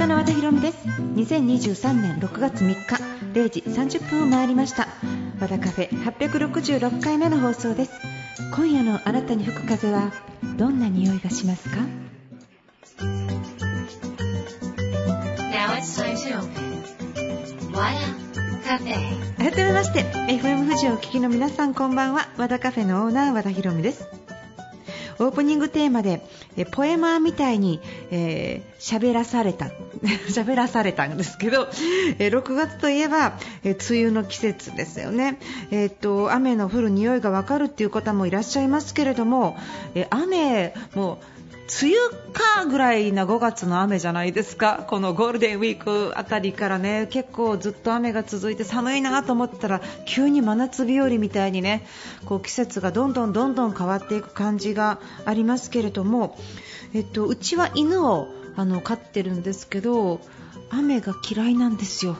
家の和田博美です。2023年6月3日0時30分を回りました。和田カフェ866回目の放送です。今夜のあなたに吹く風はどんな匂いがしますか？Now it's time to open. Wada Cafe. 改めまして FM 富士をお聞きの皆さんこんばんは。和田カフェのオーナー和田博美ですオープニングテーマでえポエマーみたいに喋、えー喋らされた。喋らされたんですけど、えー6月といえば、えー梅雨の季節ですよね、えーっと雨の降る匂いがわかるっていう方もいらっしゃいますけれども、えー雨もう梅雨かぐらいな5月の雨じゃないですか、このゴールデンウィークあたりからね。結構ずっと雨が続いて寒いなと思ったら急に真夏日和みたいにねこう季節がどんどんどんどん変わっていく感じがありますけれども、えっと、うちは犬をあの飼ってるんですけど雨が嫌いなんですよ。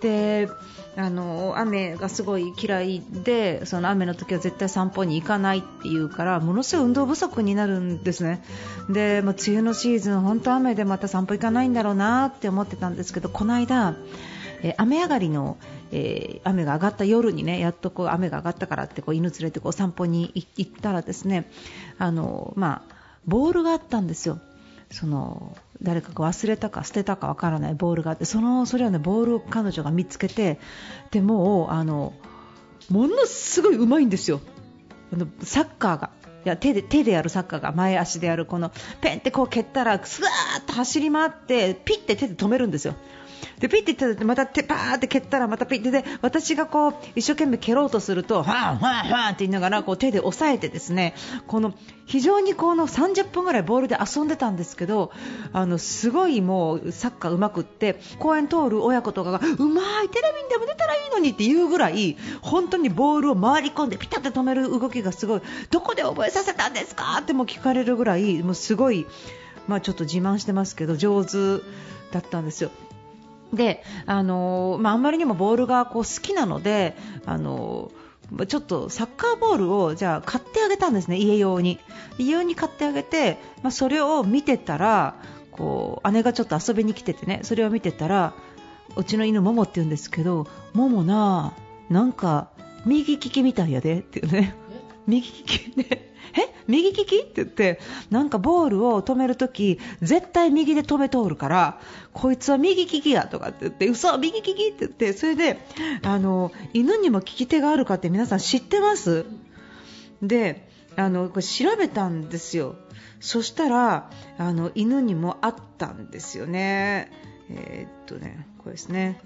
であの雨がすごい嫌いでその雨の時は絶対散歩に行かないっていうからものすごい運動不足になるんですね。で、まあ、梅雨のシーズン本当雨でまた散歩行かないんだろうなって思ってたんですけどこの間、え雨上がりの、えー雨が上がった夜にねやっとこう雨が上がったからってこう犬連れてこう散歩に行ったらですねあの、まあ、ボールがあったんですよ。その誰かが忘れたか捨てたかわからないボールがあってそのそれはねボールを彼女が見つけてでもうあのものすごいうまいんですよ。あのサッカーが。いや手で手でやるサッカーが前足でやるこのペンってこう蹴ったらスワーッと走り回ってピッて手で止めるんですよ。でピッて手でまた手パーって蹴ったらまたピッてで私がこう一生懸命蹴ろうとするとファンファンファンって言いながらこう手で押さえてですねこの非常にこの30分ぐらいボールで遊んでたんですけどあのすごいもうサッカーうまくって公園通る親子とかがうまいテレビにでも出たらいいのにっていうぐらい本当にボールを回り込んでピタッと止める動きがすごいどこで覚えさせたんですか？っても聞かれるぐらいもうすごい、まあ、ちょっと自慢してますけど上手だったんですよ。であのまあ、あんまりにもボールがこう好きなのであのちょっとサッカーボールをじゃあ買ってあげたんですね、家用に。家用に買ってあげて、まあ、それを見てたらこう姉がちょっと遊びに来ててねそれを見てたらうちの犬モモって言うんですけどモモななんか右利きみたいやでっていうね。右利きでえ？右利き？って言ってなんかボールを止めるとき絶対右で止め通るからこいつは右利きやとかって言って嘘右利きって言ってそれであの犬にも利き手があるかって皆さん知ってます？であのこれ調べたんですよ。そしたらあの犬にもあったんですよね。えーっとねこれですね。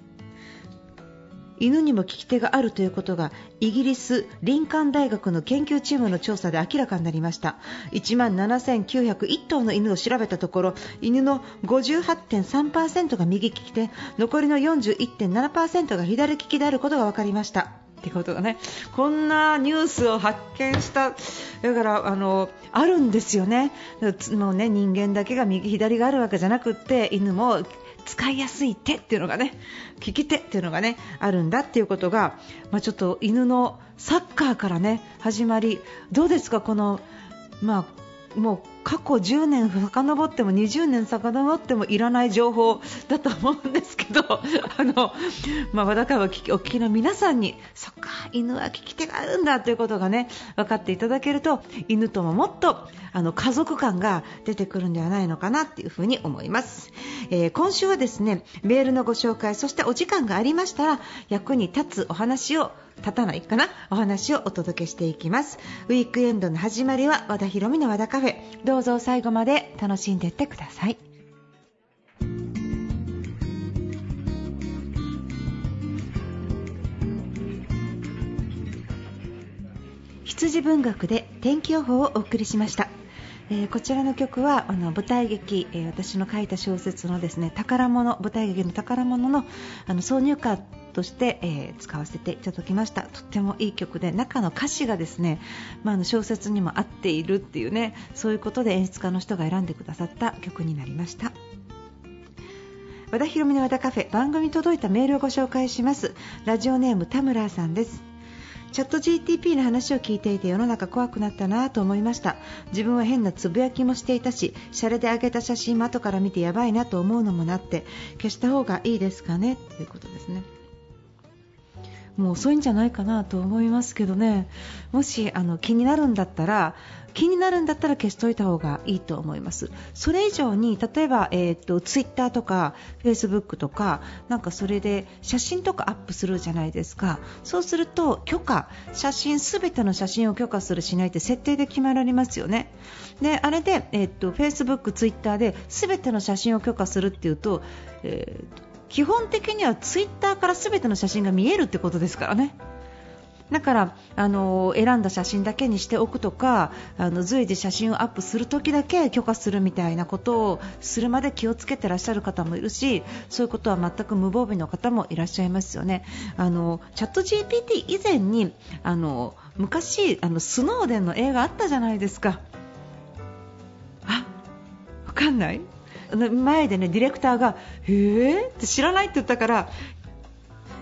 犬にも利き手があるということがイギリスリンカン大学の研究チームの調査で明らかになりました。1万7901頭の犬を調べたところ犬の58.3%が右利きで残りの41.7%が左利きであることが分かりました。ってことがね。こんなニュースを発見した。だからあのあるんですよね。もうね人間だけが右左があるわけじゃなくって犬も使いやすい手っていうのがね利き手っていうのがねあるんだっていうことが、まあ、ちょっと犬のサッカーからね始まりどうですかこのまあもう過去10年遡っても20年遡ってもいらない情報だと思うんですけど あの、まあ、だからお聞きお聞きの皆さんにそっか犬は利き手があるんだということがね分かっていただけると犬とももっとあの家族感が出てくるんではないのかなというふうに思います、えー今週はですねメールのご紹介そしてお時間がありましたら役に立つお話を立たないかな？お話をお届けしていきます。ウィークエンドの始まりは和田博美の和田カフェ。どうぞ最後まで楽しんでいってください。羊文学で天気予報をお送りしました。えーこちらの曲はあの舞台劇、えー私の書いた小説のですね宝物舞台劇の宝物のあの挿入歌として、えー使わせていただきました。とってもいい曲で中の歌詞がですね、まあ、あの小説にも合っているっていうねそういうことで演出家の人が選んでくださった曲になりました。和田博美の和田カフェ番組に届いたメールをご紹介します。ラジオネーム田村さんです。チャット GTP の話を聞いていて世の中怖くなったなと思いました。自分は変なつぶやきもしていたしシャレで上げた写真も後から見てやばいなと思うのもなって消した方がいいですかね？ということですね。もう遅いんじゃないかなと思いますけどね。もしあの気になるんだったら気になるんだったら消しといた方がいいと思います。それ以上に例えば、えーと、ツイッターとかフェイスブックとかなんかそれで写真とかアップするじゃないですか。そうすると許可写真全ての写真を許可するしないって設定で決められますよね。であれで、えーと、フェイスブックツイッターで全ての写真を許可するっていうと,、えーと基本的にはツイッターから全ての写真が見えるってことですからね。だからあの選んだ写真だけにしておくとかあの随時写真をアップするときだけ許可するみたいなことをするまで気をつけてらっしゃる方もいるしそういうことは全く無防備の方もいらっしゃいますよね。あのチャット GPT 以前にあの昔あのスノーデンの映画あったじゃないですか。あわかんない？前でねディレクターがへーって知らないって言ったから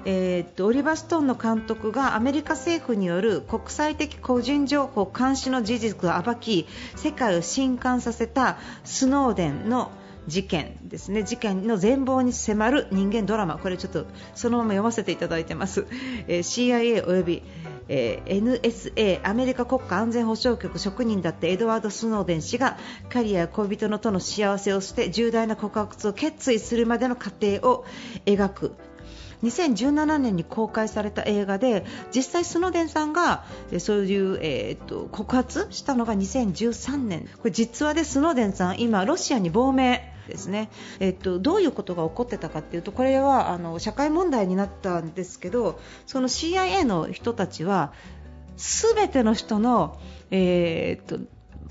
えー、っとオリバー・ストーンの監督がアメリカ政府による国際的個人情報監視の事実を暴き世界を震撼させたスノーデンの事件ですね。事件の全貌に迫る人間ドラマ。これちょっとそのまま読ませていただいてます、えー、CIA および、NSA アメリカ国家安全保障局職人だったエドワード・スノーデン氏がキャリアや恋人のとの幸せをして重大な告白を決意するまでの過程を描く。2017年に公開された映画で実際、スノーデンさんがそういう、えーと、告発したのが2013年。これ実話でスノデンさん今、ロシアに亡命ですね、えっと、どういうことが起こってたかというとこれはあの社会問題になったんですけどその CIA の人たちは全ての人の、えー、っと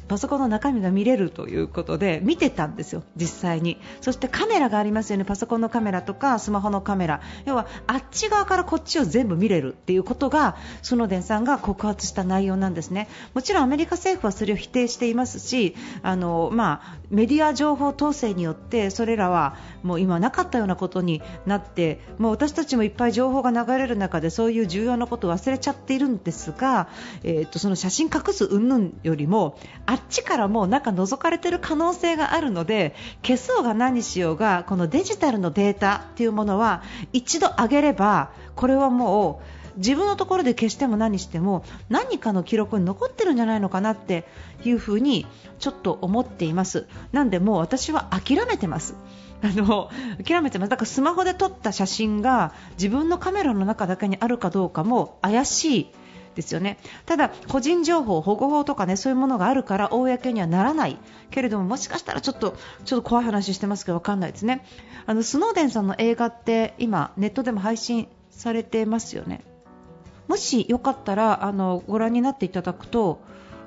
パソコンの中身が見れるということで見てたんですよ、実際に。そしてカメラがありますよねパソコンのカメラとかスマホのカメラ。要はあっち側からこっちを全部見れるっていうことがスノーデンさんが告発した内容なんですね。もちろんアメリカ政府はそれを否定していますしあの、まあ、メディア情報統制によってそれらはもう今なかったようなことになってもう私たちもいっぱい情報が流れる中でそういう重要なことを忘れちゃっているんですが、えー、とその写真隠す云々よりもあっちからもう中覗かれている可能性があるので消そうが何しようがこのデジタルのデータというものは一度上げればこれはもう自分のところで消しても何しても何かの記録に残ってるんじゃないのかなっていうふうにちょっと思っています。なんでもう私は諦めてます。あの諦めてます。だからスマホで撮った写真が自分のカメラの中だけにあるかどうかも怪しいですよねただ、個人情報保護法とかねそういうものがあるから公にはならないけれどももしかしたらちょっとちょっと怖い話してますけどわかんないですねあのスノーデンさんの映画って今ネットでも配信されてますよねもしよかったらあのご覧になっていただくと、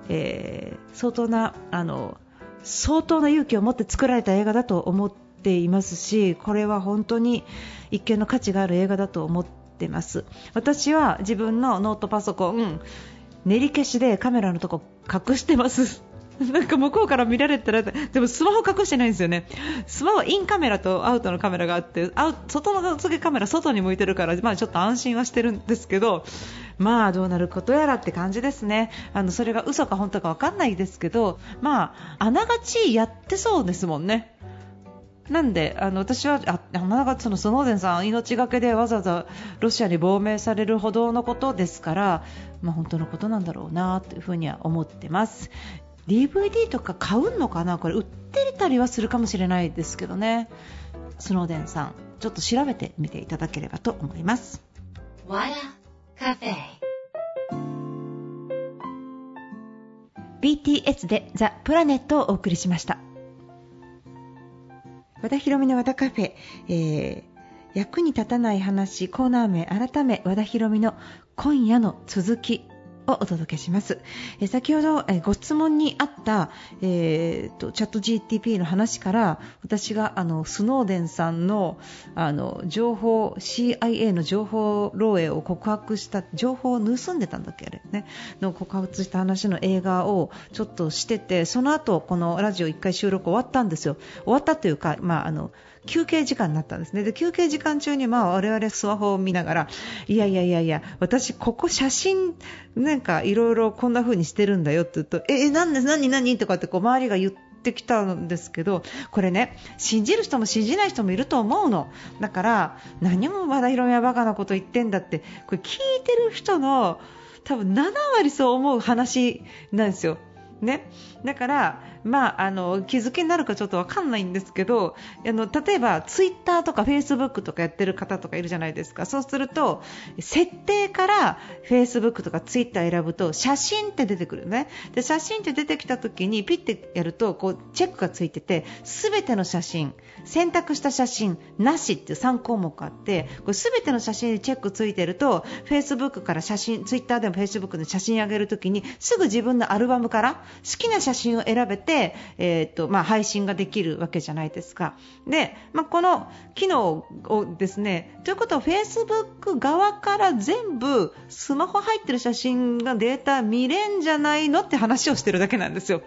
えー、相当なあの相当な勇気を持って作られた映画だと思っていますしこれは本当に一見の価値がある映画だと思ってってます。私は自分のノートパソコン練り消しでカメラのとこ隠してます。なんか向こうから見られたらでもスマホ隠してないんですよね。スマホインカメラとアウトのカメラがあってアウ外の付けカメラ外に向いてるから、まあ、ちょっと安心はしてるんですけどまあどうなることやらって感じですね。あのそれが嘘か本当か分かんないですけどまああながちやってそうですもんね。なんであの私はあなんかそのスノーデンさん命がけでわざわざロシアに亡命されるほどのことですから、まあ、本当のことなんだろうなというふうには思ってます。DVD とか買うのかなこれ売ってたりはするかもしれないですけどね。スノーデンさんちょっと調べてみていただければと思います。BTS でザ・プラネットをお送りしました。和田博美の和田カフェ、えー、役に立たない話コーナー名改め和田博美の今夜の続きをお届けします。え先ほどえご質問にあった、えーと、チャット GTP の話から私があのスノーデンさんのあの情報 CIA の情報漏洩を告白した情報を盗んでたんだっけあれ？ねの告発した話の映画をちょっとしててその後このラジオ1回収録終わったんですよ。終わったというか、まあ、あの休憩時間になったんですね。で休憩時間中にまあ我々スマホを見ながらいやいやいやいや私ここ写真なんかいろいろこんな風にしてるんだよって言うとえなんで何何とかってこう周りが言ってっきたんですけどこれね信じる人も信じない人もいると思うのだから何も和田ヒロミはバカなこと言ってんだってこれ聞いてる人の多分7割そう思う話なんですよ。ね、だから、まあ、あの気づきになるかちょっと分かんないんですけどあの例えばツイッターとかフェイスブックとかやってる方とかいるじゃないですか。そうすると設定からフェイスブックとかツイッター選ぶと写真って出てくるね。で写真って出てきた時にピッてやるとこうチェックがついてて全ての写真選択した写真なしっていう3項目あってこれ全ての写真にチェックついてるとフェイスブックから写真ツイッターでもフェイスブックで写真上げるときにすぐ自分のアルバムから好きな写真を選べて、えー、っとまあ、配信ができるわけじゃないですか。で、まあ、この機能をですねということは Facebook 側から全部スマホ入ってる写真がデータ見れんじゃないのって話をしてるだけなんですよ。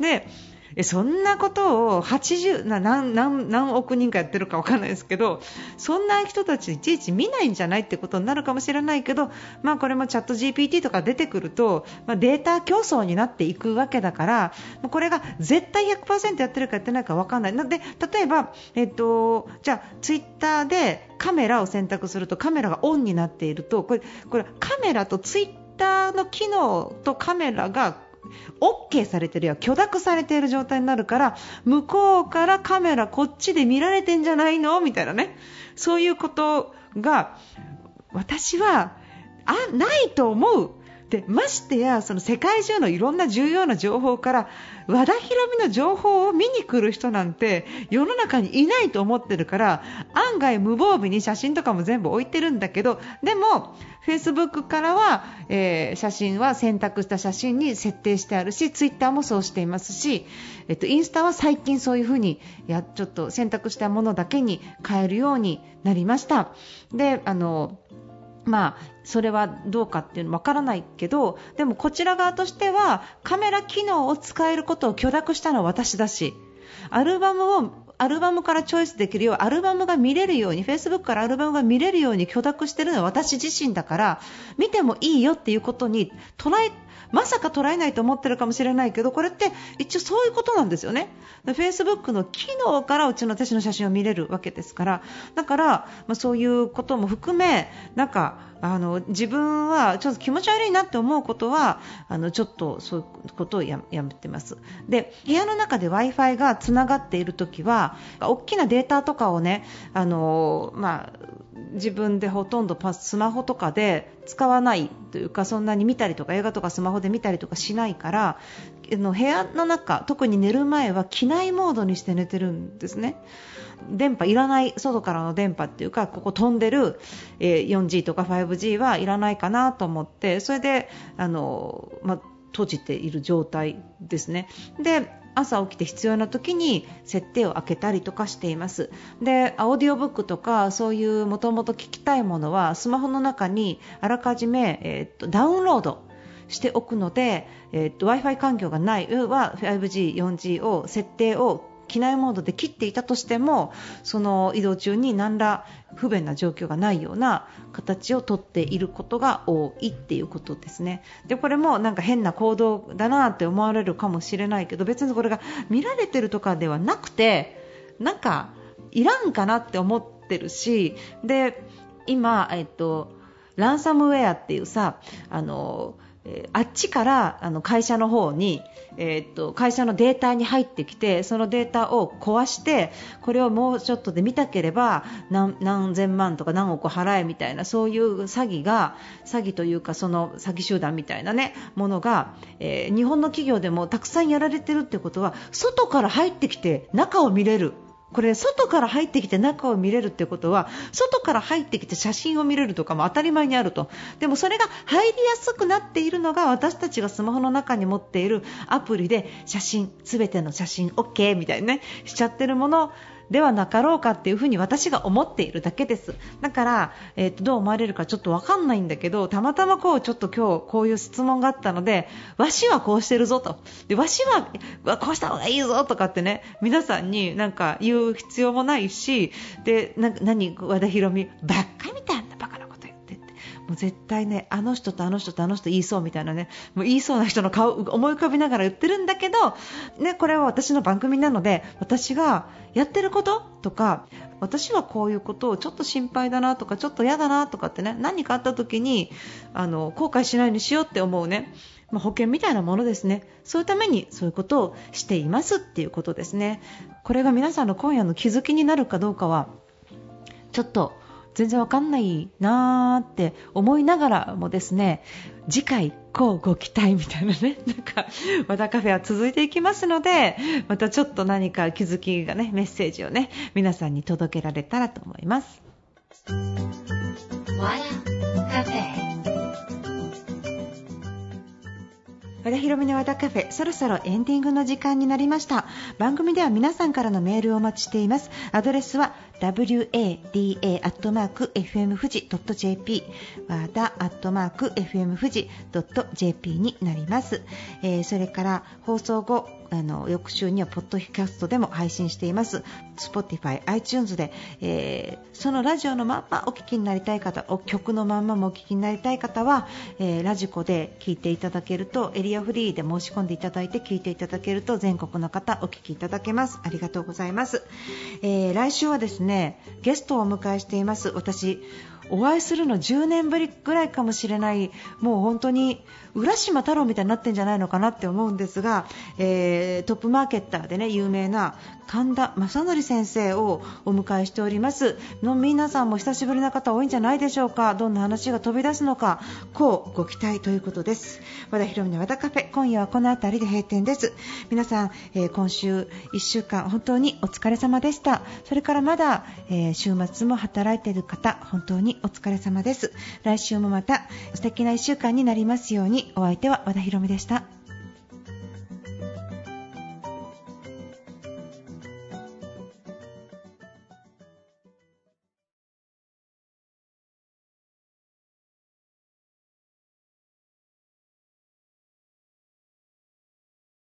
でえそんなことを80な何何億人かやってるか分からないですけどそんな人たちいちいち見ないんじゃないってことになるかもしれないけど、まあ、これもチャット GPT とか出てくると、まあ、データ競争になっていくわけだからこれが絶対100%やってるかやってないか分からない。ので例えば、えっと、じゃあツイッターでカメラを選択するとカメラがオンになっているとこれこれカメラとツイッターの機能とカメラが OK されてるや許諾されている状態になるから向こうからカメラこっちで見られてんじゃないのみたいなね。そういうことが私はあないと思う。でましてやその世界中のいろんな重要な情報から和田ヒロミの情報を見に来る人なんて世の中にいないと思ってるから案外無防備に写真とかも全部置いてるんだけどでもフェイスブックからは、えー、写真は選択した写真に設定してあるしツイッターもそうしていますし、えっと、インスタは最近そういう風にやちょっと選択したものだけに変えるようになりました。であのまあ、それはどうかっていうのわからないけどでもこちら側としてはカメラ機能を使えることを許諾したのは私だしアルバムをアルバムからチョイスできるようアルバムが見れるように Facebook からアルバムが見れるように許諾しているのは私自身だから見てもいいよっていうことに捉えまさか捉えないと思ってるかもしれないけどこれって一応そういうことなんですよね。フェイスブックの機能からうちの私の写真を見れるわけですからだから、まあ、そういうことも含めなんかあの自分はちょっと気持ち悪いなって思うことはあのちょっとそういうことをやめてます。で部屋の中で Wi-Fi がつながっているときは大きなデータとかをねあの、まあ、自分でほとんどスマホとかで使わないというかそんなに見たりとか映画とかスマホで見たりとかしないからの部屋の中特に寝る前は機内モードにして寝てるんですね。電波いらない外からの電波っていうかここ飛んでる、4G とか 5G はいらないかなと思ってそれであの、ま閉じている状態ですね。で朝起きて必要な時に設定を開けたりとかしています。でオーディオブックとかそういうもともと聞きたいものはスマホの中にあらかじめ、えー、とダウンロードしておくので、えー、っと Wi-Fi 環境がないは 5G、4G を設定を機内モードで切っていたとしてもその移動中に何ら不便な状況がないような形をとっていることが多いっていうことですね。でこれもなんか変な行動だなって思われるかもしれないけど別にこれが見られてるとかではなくてなんかいらんかなって思ってるしで今、えっと、ランサムウェアっていうさあのえ、あっちからあの会社の方に、えー、っと会社のデータに入ってきてそのデータを壊してこれをもうちょっとで見たければ何千万とか何億払えみたいなそういう詐欺が詐欺というかその詐欺集団みたいな、ね、ものが、えー、日本の企業でもたくさんやられてるってことは外から入ってきて中を見れる。これ外から入ってきて中を見れるってことは外から入ってきて写真を見れるとかも当たり前にあると。でもそれが入りやすくなっているのが私たちがスマホの中に持っているアプリで写真全ての写真 OK みたいに、ね、しちゃってるもの。ではなかろうかっていうふに私が思っているだけです。だから、えー、とどう思われるかちょっとわかんないんだけどたまたまこうちょっと今日こういう質問があったのでわしはこうしてるぞと。でわしはこうした方がいいぞとかってね皆さんになんか言う必要もないしでな何和田博美ばっかみたいな。もう絶対ねあの人とあの人とあの人言いそうみたいなねもう言いそうな人の顔思い浮かびながら言ってるんだけど、ね、これは私の番組なので私がやってることとか私はこういうことをちょっと心配だなとかちょっと嫌だなとかってね何かあった時にあの後悔しないようにしようって思うね、まあ、保険みたいなものですね。そういうためにそういうことをしていますっていうことですね。これが皆さんの今夜の気づきになるかどうかはちょっと全然わかんないなーって思いながらもですね次回こうご期待みたいなね なんか和田カフェは続いていきますのでまたちょっと何か気づきがねメッセージをね皆さんに届けられたらと思います。カフェ。和田博美の和田カフェそろそろエンディングの時間になりました。番組では皆さんからのメールをお待ちしています。アドレスは wada.fm 富士 .jp 和田 .fm 富士 .jp になります、えー、それから放送後あの翌週にはポッドキャストでも配信しています。Spotify、iTunes で、えー、そのラジオのまんまお聞きになりたい方お曲のまんまもお聞きになりたい方は、えー、ラジコで聞いていただけるとエリアフリーで申し込んでいただいて聞いていただけると全国の方お聞きいただけます。ありがとうございます、えー、来週はですねねゲストをお迎えしています。私お会いするの10年ぶりぐらいかもしれないもう本当に浦島太郎みたいになってんじゃないのかなって思うんですが、えー、トップマーケッターでね有名な神田正則先生をお迎えしております。の皆さんも久しぶりな方多いんじゃないでしょうか。どんな話が飛び出すのか。こうご期待ということです。和田博美の和田カフェ。今夜はこの辺りで閉店です。皆さん、えー、今週1週間本当にお疲れ様でした。それからまだ、えー、週末も働いている方本当にお疲れ様です。来週もまた素敵な1週間になりますように。お相手は和田博美でした。